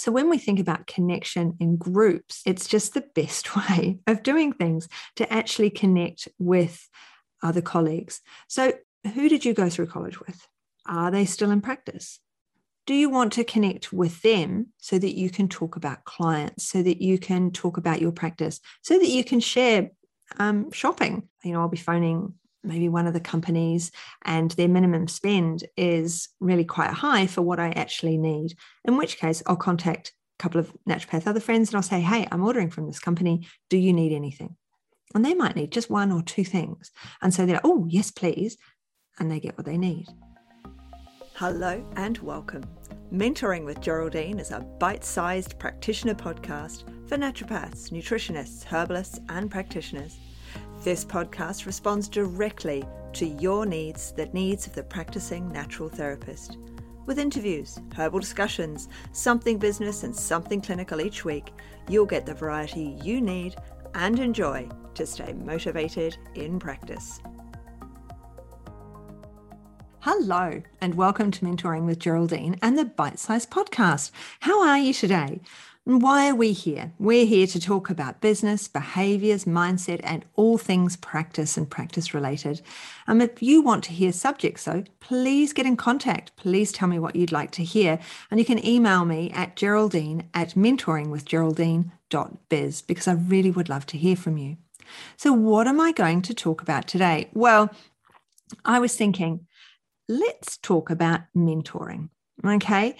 So, when we think about connection in groups, it's just the best way of doing things to actually connect with other colleagues. So, who did you go through college with? Are they still in practice? Do you want to connect with them so that you can talk about clients, so that you can talk about your practice, so that you can share um, shopping? You know, I'll be phoning maybe one of the companies and their minimum spend is really quite high for what I actually need, in which case I'll contact a couple of naturopath other friends and I'll say, hey, I'm ordering from this company. Do you need anything? And they might need just one or two things. And so they're like, oh, yes, please. And they get what they need. Hello and welcome. Mentoring with Geraldine is a bite sized practitioner podcast for naturopaths, nutritionists, herbalists, and practitioners. This podcast responds directly to your needs, the needs of the practicing natural therapist. With interviews, herbal discussions, something business, and something clinical each week, you'll get the variety you need and enjoy to stay motivated in practice. Hello, and welcome to Mentoring with Geraldine and the Bite Size Podcast. How are you today? And why are we here? We're here to talk about business, behaviors, mindset, and all things practice and practice related. Um, if you want to hear subjects, though, please get in contact. Please tell me what you'd like to hear. And you can email me at geraldine at mentoringwithgeraldine.biz because I really would love to hear from you. So, what am I going to talk about today? Well, I was thinking, let's talk about mentoring. Okay.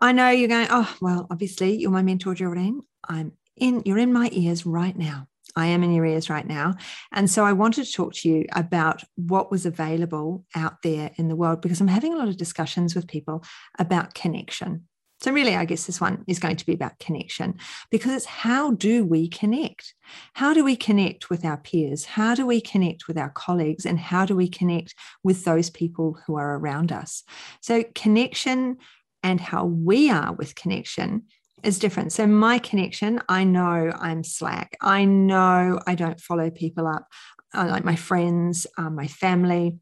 I know you're going, oh, well, obviously you're my mentor, Geraldine. I'm in, you're in my ears right now. I am in your ears right now. And so I wanted to talk to you about what was available out there in the world because I'm having a lot of discussions with people about connection. So, really, I guess this one is going to be about connection because it's how do we connect? How do we connect with our peers? How do we connect with our colleagues? And how do we connect with those people who are around us? So, connection and how we are with connection is different. So, my connection, I know I'm slack. I know I don't follow people up, uh, like my friends, um, my family.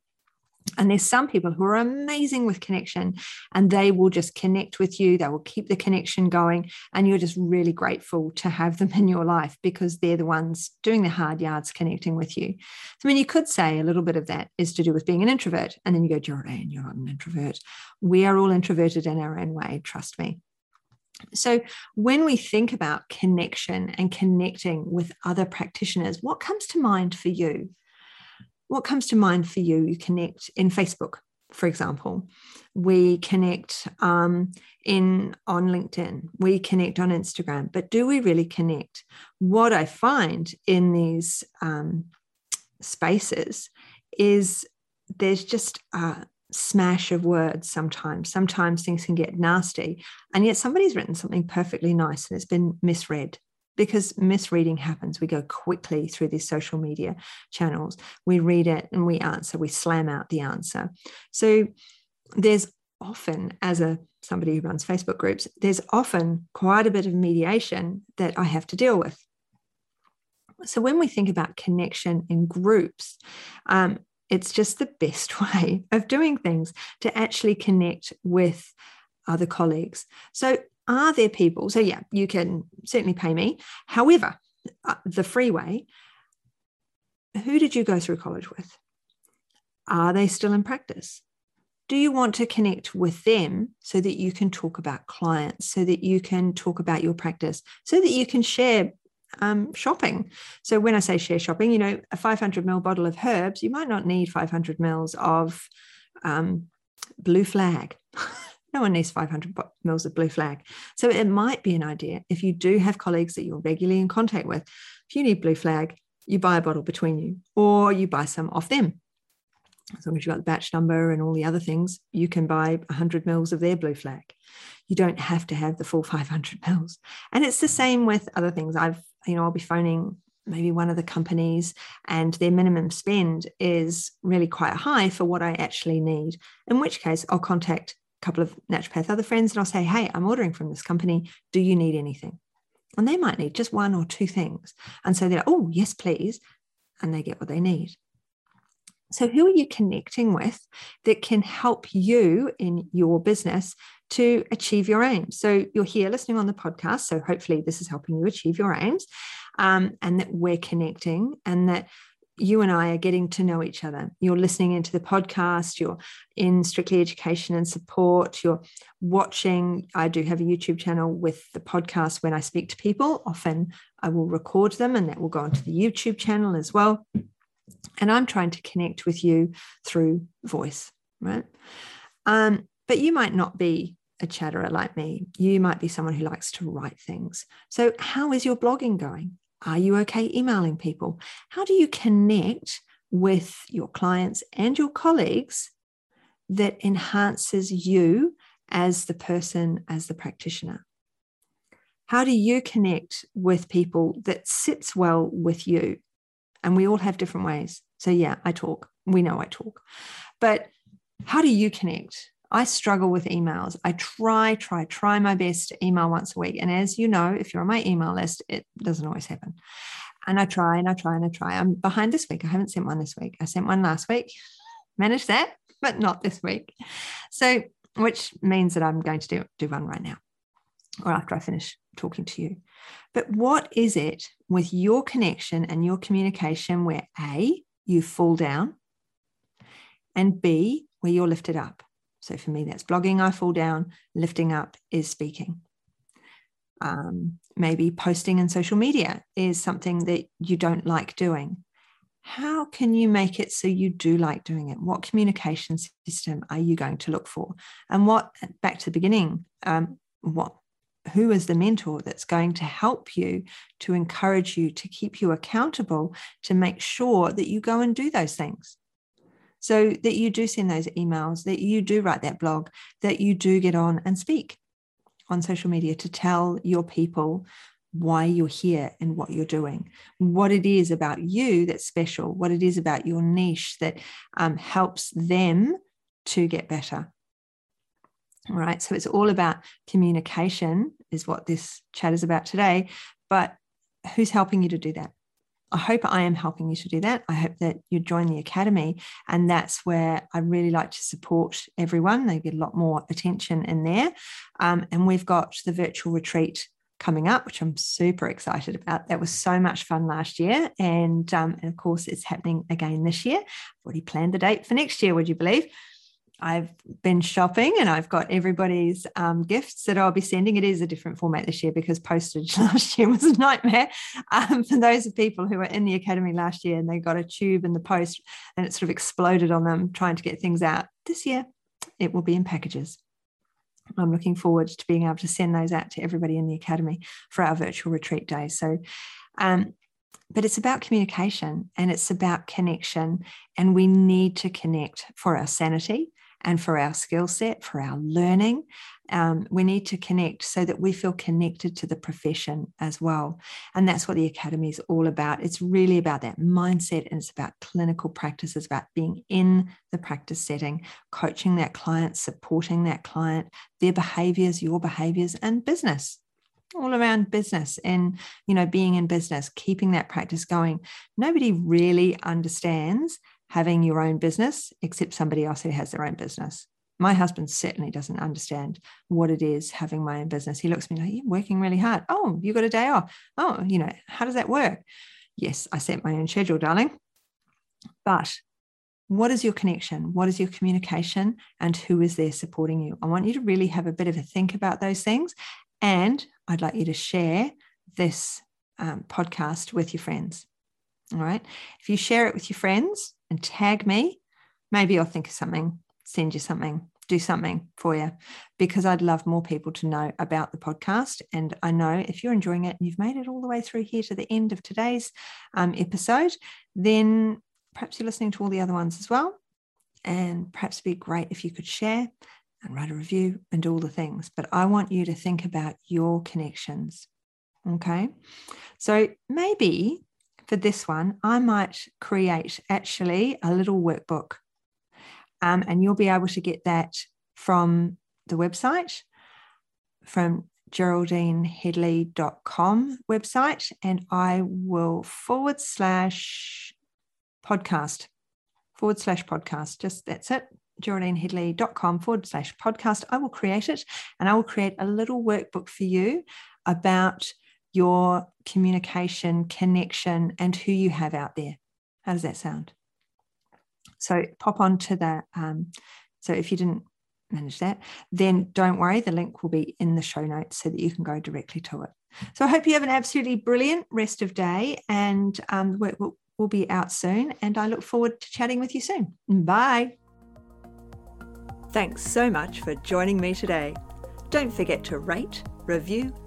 And there's some people who are amazing with connection and they will just connect with you. They will keep the connection going. And you're just really grateful to have them in your life because they're the ones doing the hard yards connecting with you. So, I mean, you could say a little bit of that is to do with being an introvert. And then you go, Jordan, you're not an introvert. We are all introverted in our own way. Trust me. So, when we think about connection and connecting with other practitioners, what comes to mind for you? What comes to mind for you? You connect in Facebook, for example. We connect um, in on LinkedIn. We connect on Instagram. But do we really connect? What I find in these um, spaces is there's just a smash of words sometimes. Sometimes things can get nasty. And yet somebody's written something perfectly nice and it's been misread because misreading happens. We go quickly through these social media channels. We read it and we answer, we slam out the answer. So there's often, as a somebody who runs Facebook groups, there's often quite a bit of mediation that I have to deal with. So when we think about connection in groups, um, it's just the best way of doing things to actually connect with other colleagues. So are there people? So, yeah, you can certainly pay me. However, uh, the free way, who did you go through college with? Are they still in practice? Do you want to connect with them so that you can talk about clients, so that you can talk about your practice, so that you can share um, shopping. So when I say share shopping, you know, a 500 ml bottle of herbs, you might not need 500 mils of um, blue flag. No one needs 500 mils of blue flag. So it might be an idea if you do have colleagues that you're regularly in contact with. If you need blue flag, you buy a bottle between you or you buy some off them. As long as you've got the batch number and all the other things, you can buy 100 mils of their blue flag. You don't have to have the full 500 mils. And it's the same with other things. I've, you know, I'll be phoning maybe one of the companies and their minimum spend is really quite high for what I actually need, in which case I'll contact couple of naturopath other friends and I'll say, hey, I'm ordering from this company. Do you need anything? And they might need just one or two things. And so they're oh, yes, please. And they get what they need. So, who are you connecting with that can help you in your business to achieve your aims? So, you're here listening on the podcast. So, hopefully, this is helping you achieve your aims um, and that we're connecting and that you and I are getting to know each other. You're listening into the podcast, you're in Strictly Education and Support, you're watching. I do have a YouTube channel with the podcast when I speak to people. Often I will record them and that will go onto the YouTube channel as well. And I'm trying to connect with you through voice, right? Um, but you might not be a chatterer like me. You might be someone who likes to write things. So, how is your blogging going? Are you okay emailing people? How do you connect with your clients and your colleagues that enhances you as the person, as the practitioner? How do you connect with people that sits well with you? And we all have different ways. So, yeah, I talk. We know I talk. But how do you connect? I struggle with emails. I try, try, try my best to email once a week. And as you know, if you're on my email list, it doesn't always happen. And I try and I try and I try. I'm behind this week. I haven't sent one this week. I sent one last week, managed that, but not this week. So, which means that I'm going to do, do one right now or after I finish talking to you. But what is it with your connection and your communication where A, you fall down, and B, where you're lifted up? So for me, that's blogging, I fall down, lifting up is speaking. Um, maybe posting in social media is something that you don't like doing. How can you make it so you do like doing it? What communication system are you going to look for? And what, back to the beginning, um, what who is the mentor that's going to help you to encourage you to keep you accountable to make sure that you go and do those things so that you do send those emails, that you do write that blog, that you do get on and speak on social media to tell your people why you're here and what you're doing, what it is about you that's special, what it is about your niche that um, helps them to get better. All right. So it's all about communication, is what this chat is about today. But who's helping you to do that? I hope I am helping you to do that. I hope that you join the academy. And that's where I really like to support everyone. They get a lot more attention in there. Um, and we've got the virtual retreat coming up, which I'm super excited about. That was so much fun last year. And, um, and of course, it's happening again this year. I've already planned the date for next year, would you believe? I've been shopping and I've got everybody's um, gifts that I'll be sending. It is a different format this year because postage last year was a nightmare. Um, for those of people who were in the academy last year and they got a tube in the post and it sort of exploded on them trying to get things out, this year it will be in packages. I'm looking forward to being able to send those out to everybody in the academy for our virtual retreat day. So, um, but it's about communication and it's about connection, and we need to connect for our sanity and for our skill set, for our learning. Um, we need to connect so that we feel connected to the profession as well. And that's what the Academy is all about. It's really about that mindset and it's about clinical practice. About being in the practice setting, coaching that client, supporting that client, their behaviors, your behaviors, and business all around business and you know being in business keeping that practice going nobody really understands having your own business except somebody else who has their own business. My husband certainly doesn't understand what it is having my own business. He looks at me like, You're working really hard. Oh, you got a day off. Oh, you know, how does that work? Yes, I set my own schedule, darling. But what is your connection? What is your communication? And who is there supporting you? I want you to really have a bit of a think about those things. And I'd like you to share this um, podcast with your friends. All right. If you share it with your friends and tag me, maybe I'll think of something, send you something, do something for you, because I'd love more people to know about the podcast. And I know if you're enjoying it and you've made it all the way through here to the end of today's um, episode, then perhaps you're listening to all the other ones as well. And perhaps it'd be great if you could share and write a review and do all the things. But I want you to think about your connections. Okay. So maybe for this one, I might create actually a little workbook. Um, and you'll be able to get that from the website, from geraldineheadley.com website, and I will forward slash podcast forward slash podcast. Just that's it. GeraldineHeadley.com forward slash podcast. I will create it and I will create a little workbook for you about your communication, connection, and who you have out there. How does that sound? So pop on to the, um, so if you didn't manage that, then don't worry, the link will be in the show notes so that you can go directly to it. So I hope you have an absolutely brilliant rest of day and um, we'll, we'll be out soon. And I look forward to chatting with you soon. Bye. Thanks so much for joining me today. Don't forget to rate, review,